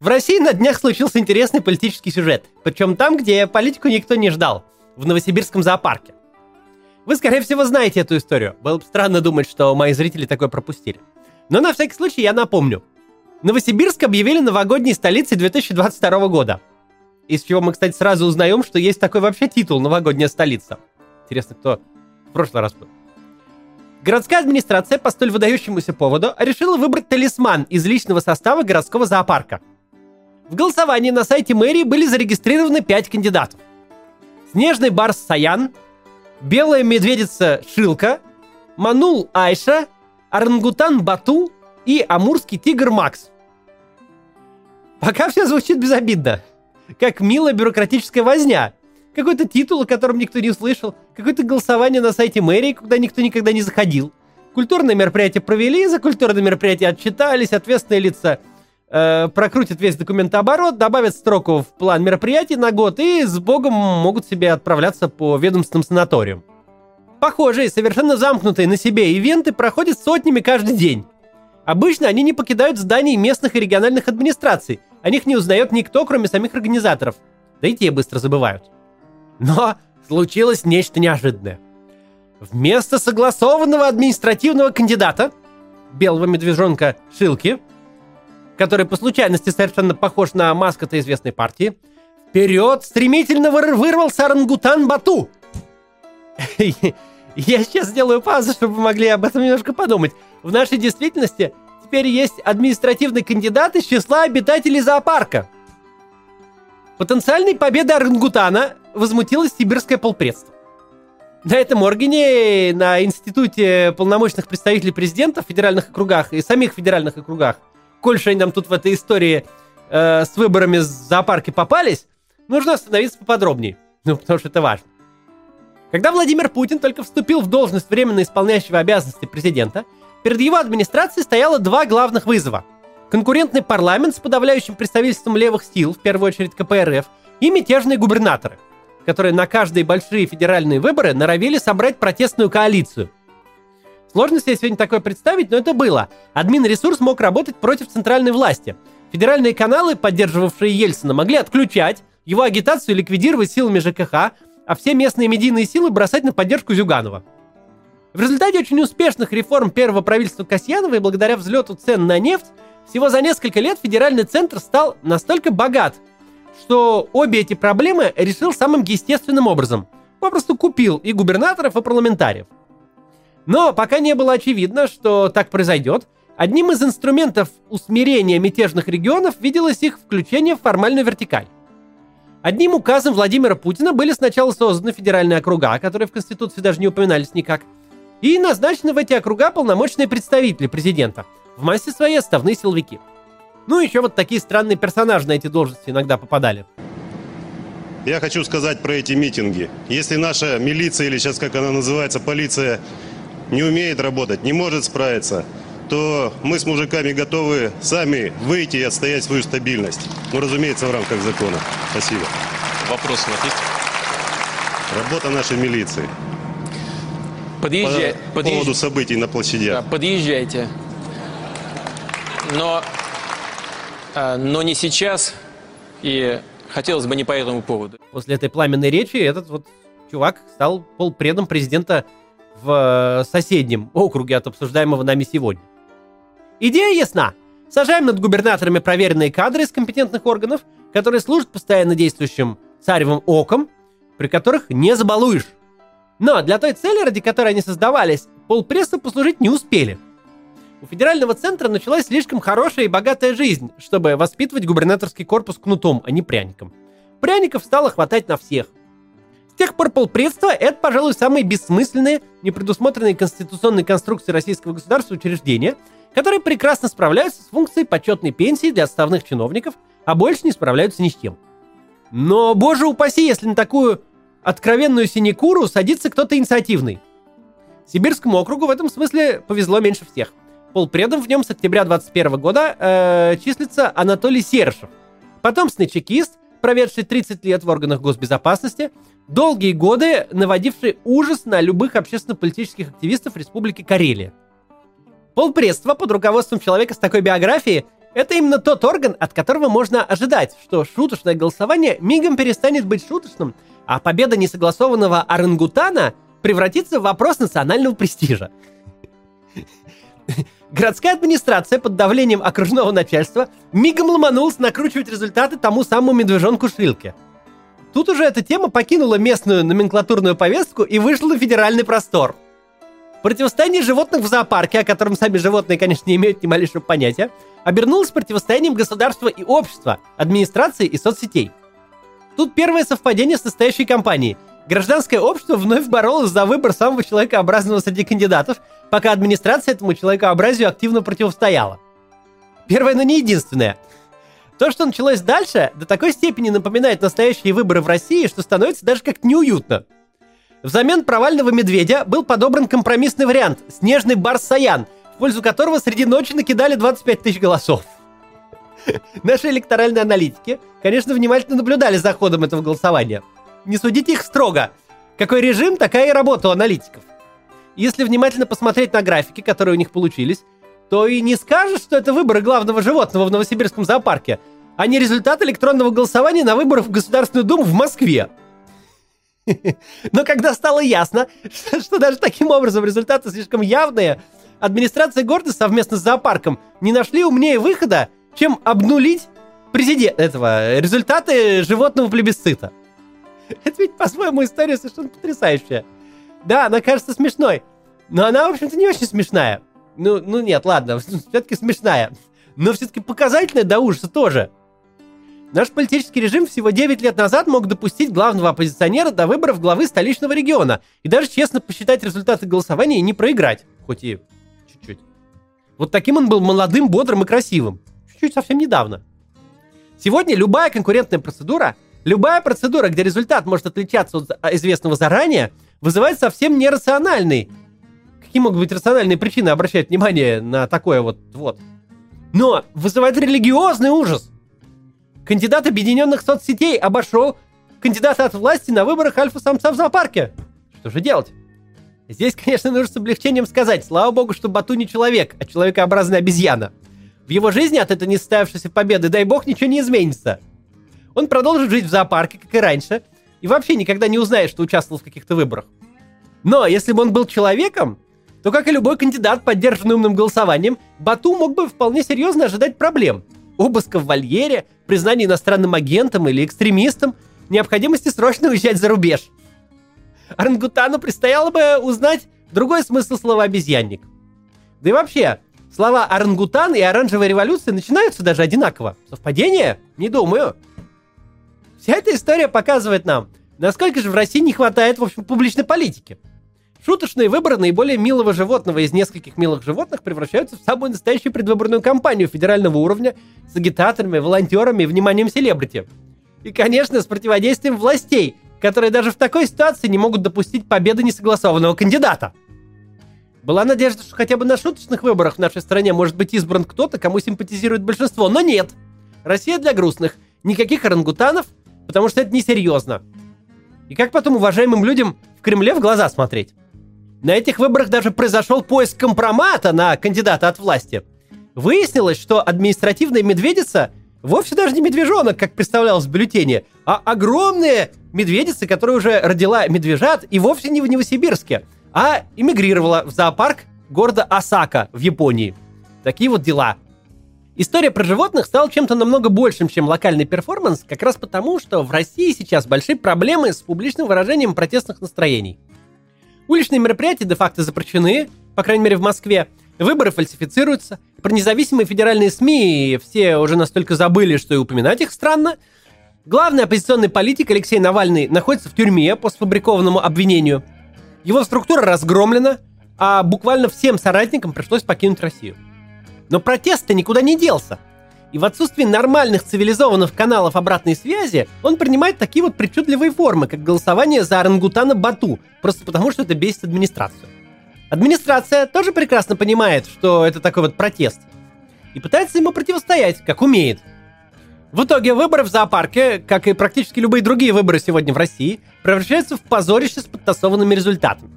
В России на днях случился интересный политический сюжет. Причем там, где политику никто не ждал. В Новосибирском зоопарке. Вы, скорее всего, знаете эту историю. Было бы странно думать, что мои зрители такое пропустили. Но на всякий случай я напомню. Новосибирск объявили новогодней столицей 2022 года. Из чего мы, кстати, сразу узнаем, что есть такой вообще титул «Новогодняя столица». Интересно, кто в прошлый раз был. Городская администрация по столь выдающемуся поводу решила выбрать талисман из личного состава городского зоопарка. В голосовании на сайте мэрии были зарегистрированы 5 кандидатов. Снежный барс Саян, белая медведица Шилка, Манул Айша, орангутан Бату и амурский тигр Макс. Пока все звучит безобидно. Как милая бюрократическая возня. Какой-то титул, о котором никто не слышал. Какое-то голосование на сайте мэрии, куда никто никогда не заходил. Культурное мероприятие провели, за культурное мероприятие отчитались, ответственные лица э, прокрутят весь документооборот, добавят строку в план мероприятий на год и с богом могут себе отправляться по ведомственным санаториям. Похожие, совершенно замкнутые на себе ивенты проходят сотнями каждый день. Обычно они не покидают зданий местных и региональных администраций. О них не узнает никто, кроме самих организаторов. Да и те быстро забывают. Но случилось нечто неожиданное. Вместо согласованного административного кандидата, белого медвежонка Шилки, который по случайности совершенно похож на маскота известной партии, вперед стремительно вырвался орангутан Бату. Я сейчас сделаю паузу, чтобы вы могли об этом немножко подумать. В нашей действительности теперь есть административный кандидат из числа обитателей зоопарка. Потенциальной победой орангутана возмутилось сибирское полпредство. На этом органе, на Институте полномочных представителей президента в федеральных округах и самих федеральных округах, коль они нам тут в этой истории э, с выборами в зоопарке попались, нужно остановиться поподробнее. Ну, потому что это важно. Когда Владимир Путин только вступил в должность временно исполняющего обязанности президента, перед его администрацией стояло два главных вызова. Конкурентный парламент с подавляющим представительством левых сил, в первую очередь КПРФ, и мятежные губернаторы, которые на каждые большие федеральные выборы норовили собрать протестную коалицию. Сложно себе сегодня такое представить, но это было. Админ-ресурс мог работать против центральной власти. Федеральные каналы, поддерживавшие Ельцина, могли отключать, его агитацию ликвидировать силами ЖКХ, а все местные медийные силы бросать на поддержку Зюганова. В результате очень успешных реформ первого правительства Касьянова и благодаря взлету цен на нефть, всего за несколько лет федеральный центр стал настолько богат, что обе эти проблемы решил самым естественным образом. Попросту купил и губернаторов, и парламентариев. Но пока не было очевидно, что так произойдет, одним из инструментов усмирения мятежных регионов виделось их включение в формальную вертикаль. Одним указом Владимира Путина были сначала созданы федеральные округа, которые в Конституции даже не упоминались никак, и назначены в эти округа полномочные представители президента, в массе своей отставные силовики. Ну, еще вот такие странные персонажи на эти должности иногда попадали. Я хочу сказать про эти митинги. Если наша милиция, или сейчас как она называется, полиция, не умеет работать, не может справиться, то мы с мужиками готовы сами выйти и отстоять свою стабильность. Ну, разумеется, в рамках закона. Спасибо. Вопрос у вас есть? Работа нашей милиции. Подъезжай, По подъезж- поводу событий на площадях. Да, подъезжайте. Но, а, но не сейчас. И хотелось бы не по этому поводу. После этой пламенной речи этот вот чувак стал полпредом президента в э, соседнем округе от обсуждаемого нами сегодня. Идея ясна. Сажаем над губернаторами проверенные кадры из компетентных органов, которые служат постоянно действующим царевым оком, при которых не забалуешь. Но для той цели, ради которой они создавались, полпресса послужить не успели. У федерального центра началась слишком хорошая и богатая жизнь, чтобы воспитывать губернаторский корпус кнутом, а не пряником. Пряников стало хватать на всех. С тех пор полпредство – это, пожалуй, самые бессмысленные, непредусмотренные конституционной конструкции российского государства учреждения, которые прекрасно справляются с функцией почетной пенсии для отставных чиновников, а больше не справляются ни с чем. Но, боже упаси, если на такую откровенную синекуру садится кто-то инициативный. Сибирскому округу в этом смысле повезло меньше всех. Полпредом в нем с октября 21 года э, числится Анатолий Серышев. Потомственный чекист, проведший 30 лет в органах госбезопасности, долгие годы наводивший ужас на любых общественно-политических активистов Республики Карелия. Полпредство под руководством человека с такой биографией Это именно тот орган, от которого можно ожидать, что шуточное голосование мигом перестанет быть шуточным, а победа несогласованного орангутана превратится в вопрос национального престижа. Городская администрация под давлением окружного начальства мигом ломанулась накручивать результаты тому самому медвежонку Шилке. Тут уже эта тема покинула местную номенклатурную повестку и вышла на федеральный простор. Противостояние животных в зоопарке, о котором сами животные, конечно, не имеют ни малейшего понятия, обернулось противостоянием государства и общества, администрации и соцсетей. Тут первое совпадение с настоящей компанией. Гражданское общество вновь боролось за выбор самого человекообразного среди кандидатов, пока администрация этому человекообразию активно противостояла. Первое, но не единственное. То, что началось дальше, до такой степени напоминает настоящие выборы в России, что становится даже как-то неуютно. Взамен провального медведя был подобран компромиссный вариант – снежный барс Саян, в пользу которого среди ночи накидали 25 тысяч голосов. Наши электоральные аналитики, конечно, внимательно наблюдали за ходом этого голосования. Не судите их строго. Какой режим, такая и работа у аналитиков. Если внимательно посмотреть на графики, которые у них получились, то и не скажешь, что это выборы главного животного в Новосибирском зоопарке, а не результат электронного голосования на выборах в Государственную Думу в Москве. Но когда стало ясно, что даже таким образом результаты слишком явные, администрация города совместно с зоопарком не нашли умнее выхода, чем обнулить президент этого результаты животного плебисцита. Это ведь, по-своему, история совершенно потрясающая. Да, она кажется смешной, но она, в общем-то, не очень смешная. Ну, ну нет, ладно, все-таки смешная. Но все-таки показательная до ужаса тоже. Наш политический режим всего 9 лет назад мог допустить главного оппозиционера до выборов главы столичного региона и даже честно посчитать результаты голосования и не проиграть, хоть и чуть-чуть. Вот таким он был молодым, бодрым и красивым. Чуть-чуть совсем недавно. Сегодня любая конкурентная процедура, любая процедура, где результат может отличаться от известного заранее, вызывает совсем нерациональный. Какие могут быть рациональные причины обращать внимание на такое вот вот? Но вызывает религиозный ужас. Кандидат объединенных соцсетей обошел кандидата от власти на выборах альфа-самца в зоопарке. Что же делать? Здесь, конечно, нужно с облегчением сказать, слава богу, что Бату не человек, а человекообразная обезьяна. В его жизни от этой несостоявшейся победы, дай бог, ничего не изменится. Он продолжит жить в зоопарке, как и раньше, и вообще никогда не узнает, что участвовал в каких-то выборах. Но если бы он был человеком, то, как и любой кандидат, поддержанный умным голосованием, Бату мог бы вполне серьезно ожидать проблем. Обыска в вольере, признания иностранным агентом или экстремистом, необходимости срочно уезжать за рубеж. Орангутану предстояло бы узнать другой смысл слова «обезьянник». Да и вообще, слова «орангутан» и «оранжевая революция» начинаются даже одинаково. Совпадение? Не думаю. Вся эта история показывает нам, насколько же в России не хватает, в общем, публичной политики. Шуточные выборы наиболее милого животного из нескольких милых животных превращаются в самую настоящую предвыборную кампанию федерального уровня с агитаторами, волонтерами и вниманием селебрити. И, конечно, с противодействием властей, которые даже в такой ситуации не могут допустить победы несогласованного кандидата. Была надежда, что хотя бы на шуточных выборах в нашей стране может быть избран кто-то, кому симпатизирует большинство, но нет. Россия для грустных. Никаких орангутанов, потому что это несерьезно. И как потом уважаемым людям в Кремле в глаза смотреть? На этих выборах даже произошел поиск компромата на кандидата от власти. Выяснилось, что административная медведица вовсе даже не медвежонок, как представлялось в бюллетене, а огромная медведица, которая уже родила медвежат и вовсе не в Новосибирске, а эмигрировала в зоопарк города Осака в Японии. Такие вот дела. История про животных стала чем-то намного большим, чем локальный перформанс, как раз потому, что в России сейчас большие проблемы с публичным выражением протестных настроений. Уличные мероприятия де-факто запрещены, по крайней мере в Москве, выборы фальсифицируются, про независимые федеральные СМИ все уже настолько забыли, что и упоминать их странно. Главный оппозиционный политик Алексей Навальный находится в тюрьме по сфабрикованному обвинению. Его структура разгромлена, а буквально всем соратникам пришлось покинуть Россию. Но протест-то никуда не делся. И в отсутствии нормальных цивилизованных каналов обратной связи он принимает такие вот причудливые формы, как голосование за орангутана Бату, просто потому что это бесит администрацию. Администрация тоже прекрасно понимает, что это такой вот протест, и пытается ему противостоять, как умеет. В итоге выборы в зоопарке, как и практически любые другие выборы сегодня в России, превращаются в позорище с подтасованными результатами.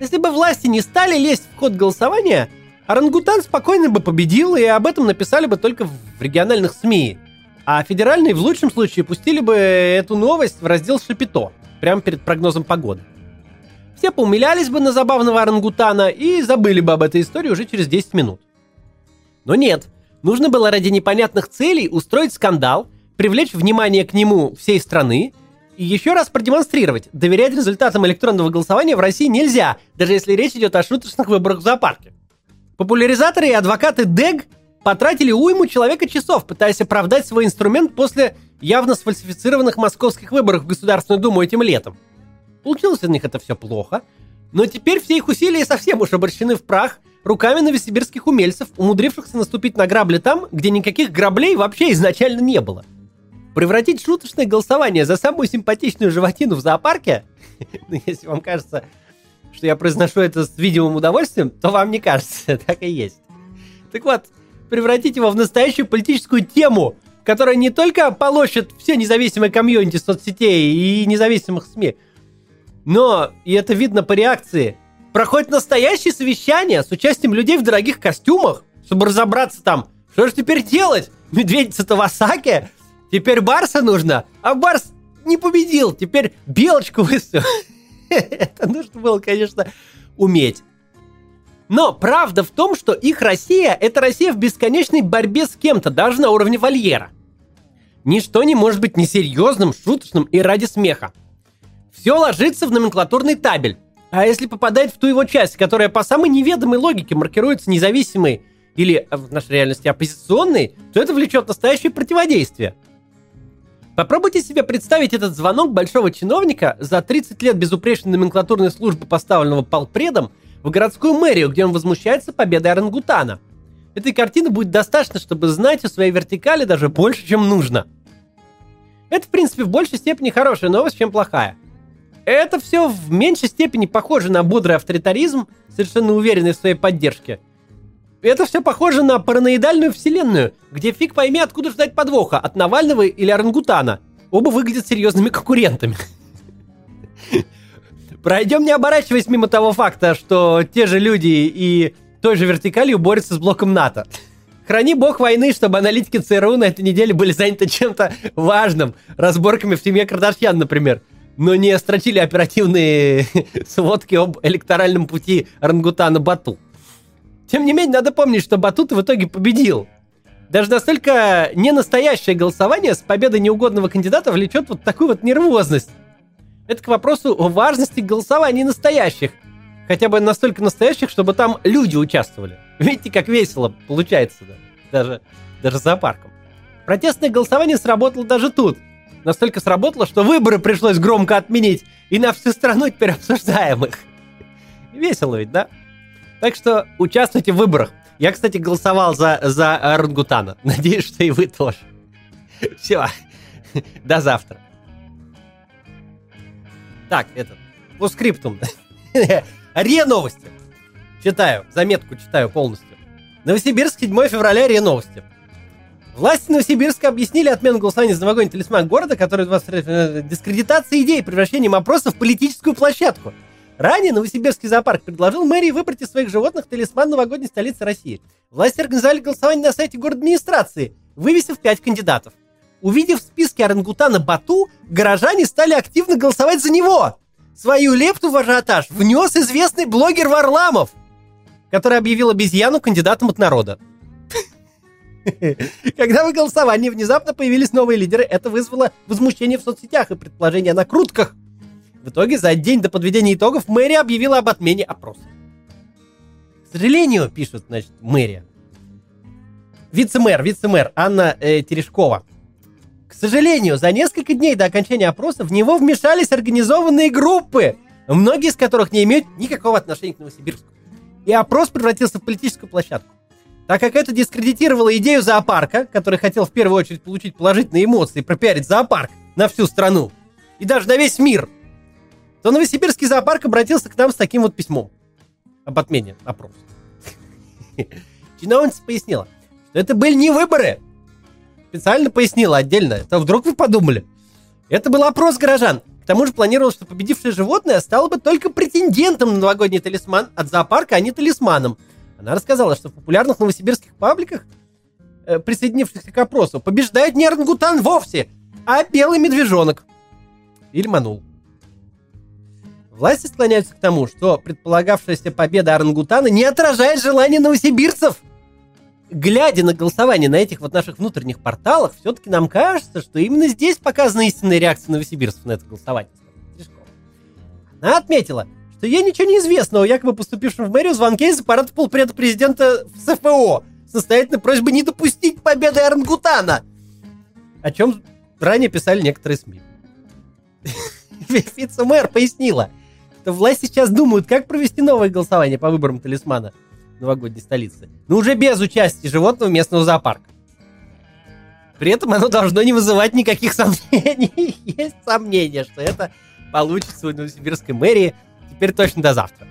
Если бы власти не стали лезть в ход голосования, Орангутан спокойно бы победил, и об этом написали бы только в региональных СМИ. А федеральные в лучшем случае пустили бы эту новость в раздел Шапито, прямо перед прогнозом погоды. Все поумилялись бы на забавного орангутана и забыли бы об этой истории уже через 10 минут. Но нет, нужно было ради непонятных целей устроить скандал, привлечь внимание к нему всей страны и еще раз продемонстрировать, доверять результатам электронного голосования в России нельзя, даже если речь идет о шуточных выборах в зоопарке. Популяризаторы и адвокаты ДЭГ потратили уйму человека часов, пытаясь оправдать свой инструмент после явно сфальсифицированных московских выборов в Государственную Думу этим летом. Получилось у них это все плохо, но теперь все их усилия совсем уж обращены в прах руками новосибирских умельцев, умудрившихся наступить на грабли там, где никаких граблей вообще изначально не было. Превратить шуточное голосование за самую симпатичную животину в зоопарке, ну, если вам кажется, что я произношу это с видимым удовольствием, то вам не кажется, так и есть. Так вот, превратить его в настоящую политическую тему, которая не только полощет все независимые комьюнити соцсетей и независимых СМИ, но, и это видно по реакции, проходит настоящее совещание с участием людей в дорогих костюмах, чтобы разобраться там, что же теперь делать? Медведица-то в Осаке? Теперь Барса нужно, а Барс не победил, теперь Белочку выставил. Это нужно было, конечно, уметь. Но правда в том, что их Россия – это Россия в бесконечной борьбе с кем-то, даже на уровне вольера. Ничто не может быть несерьезным, шуточным и ради смеха. Все ложится в номенклатурный табель. А если попадает в ту его часть, которая по самой неведомой логике маркируется независимой или в нашей реальности оппозиционной, то это влечет настоящее противодействие – Попробуйте себе представить этот звонок большого чиновника за 30 лет безупречной номенклатурной службы, поставленного полпредом, в городскую мэрию, где он возмущается победой орангутана. Этой картины будет достаточно, чтобы знать о своей вертикали даже больше, чем нужно. Это, в принципе, в большей степени хорошая новость, чем плохая. Это все в меньшей степени похоже на бодрый авторитаризм, совершенно уверенный в своей поддержке – это все похоже на параноидальную вселенную, где фиг пойми, откуда ждать подвоха, от Навального или Орангутана. Оба выглядят серьезными конкурентами. Пройдем, не оборачиваясь мимо того факта, что те же люди и той же вертикалью борются с блоком НАТО. Храни бог войны, чтобы аналитики ЦРУ на этой неделе были заняты чем-то важным. Разборками в семье Кардашьян, например. Но не строчили оперативные сводки об электоральном пути Орангутана Бату. Тем не менее, надо помнить, что Батут в итоге победил. Даже настолько ненастоящее голосование с победой неугодного кандидата влечет вот такую вот нервозность. Это к вопросу о важности голосований настоящих. Хотя бы настолько настоящих, чтобы там люди участвовали. Видите, как весело получается, да? Даже, даже зоопарком. Протестное голосование сработало даже тут. Настолько сработало, что выборы пришлось громко отменить, и на всю страну теперь обсуждаем их. Весело ведь, да? Так что участвуйте в выборах. Я, кстати, голосовал за, за орангутана. Надеюсь, что и вы тоже. Все. До завтра. Так, это, по скриптум. РИА новости. Читаю, заметку читаю полностью. Новосибирск, 7 февраля, РИА новости. Власти Новосибирска объяснили отмену голосования за новогодний талисман города, который 20 э, дискредитация идей превращением опроса в политическую площадку. Ранее Новосибирский зоопарк предложил мэрии выбрать из своих животных талисман новогодней столицы России. Власти организовали голосование на сайте город администрации, вывесив пять кандидатов. Увидев в списке орангутана Бату, горожане стали активно голосовать за него. Свою лепту в ажиотаж внес известный блогер Варламов, который объявил обезьяну кандидатом от народа. Когда в голосовании внезапно появились новые лидеры, это вызвало возмущение в соцсетях и предположения о накрутках – в итоге, за день до подведения итогов, мэрия объявила об отмене опроса. К сожалению, пишет, значит, мэрия. Вице-мэр, вице-мэр Анна э, Терешкова. К сожалению, за несколько дней до окончания опроса в него вмешались организованные группы, многие из которых не имеют никакого отношения к Новосибирску. И опрос превратился в политическую площадку. Так как это дискредитировало идею зоопарка, который хотел в первую очередь получить положительные эмоции пропиарить зоопарк на всю страну, и даже на весь мир, то Новосибирский зоопарк обратился к нам с таким вот письмом об отмене опроса. Чиновница пояснила, что это были не выборы. Специально пояснила отдельно. Это вдруг вы подумали. Это был опрос горожан. К тому же планировалось, что победившее животное стало бы только претендентом на новогодний талисман от зоопарка, а не талисманом. Она рассказала, что в популярных новосибирских пабликах, э, присоединившихся к опросу, побеждает не орангутан вовсе, а белый медвежонок. Или манул. Власти склоняются к тому, что предполагавшаяся победа орангутана не отражает желания новосибирцев. Глядя на голосование на этих вот наших внутренних порталах, все-таки нам кажется, что именно здесь показана истинная реакция новосибирцев на это голосование. Она отметила, что ей ничего не известно о якобы поступившем в мэрию звонке из аппарата полпреда президента в СФО с настоятельной просьбой не допустить победы орангутана, о чем ранее писали некоторые СМИ. Вице-мэр пояснила, что власти сейчас думают, как провести новое голосование по выборам талисмана новогодней столицы, но уже без участия животного местного зоопарка. При этом оно должно не вызывать никаких сомнений. Есть сомнения, что это получится у Новосибирской мэрии теперь точно до завтра.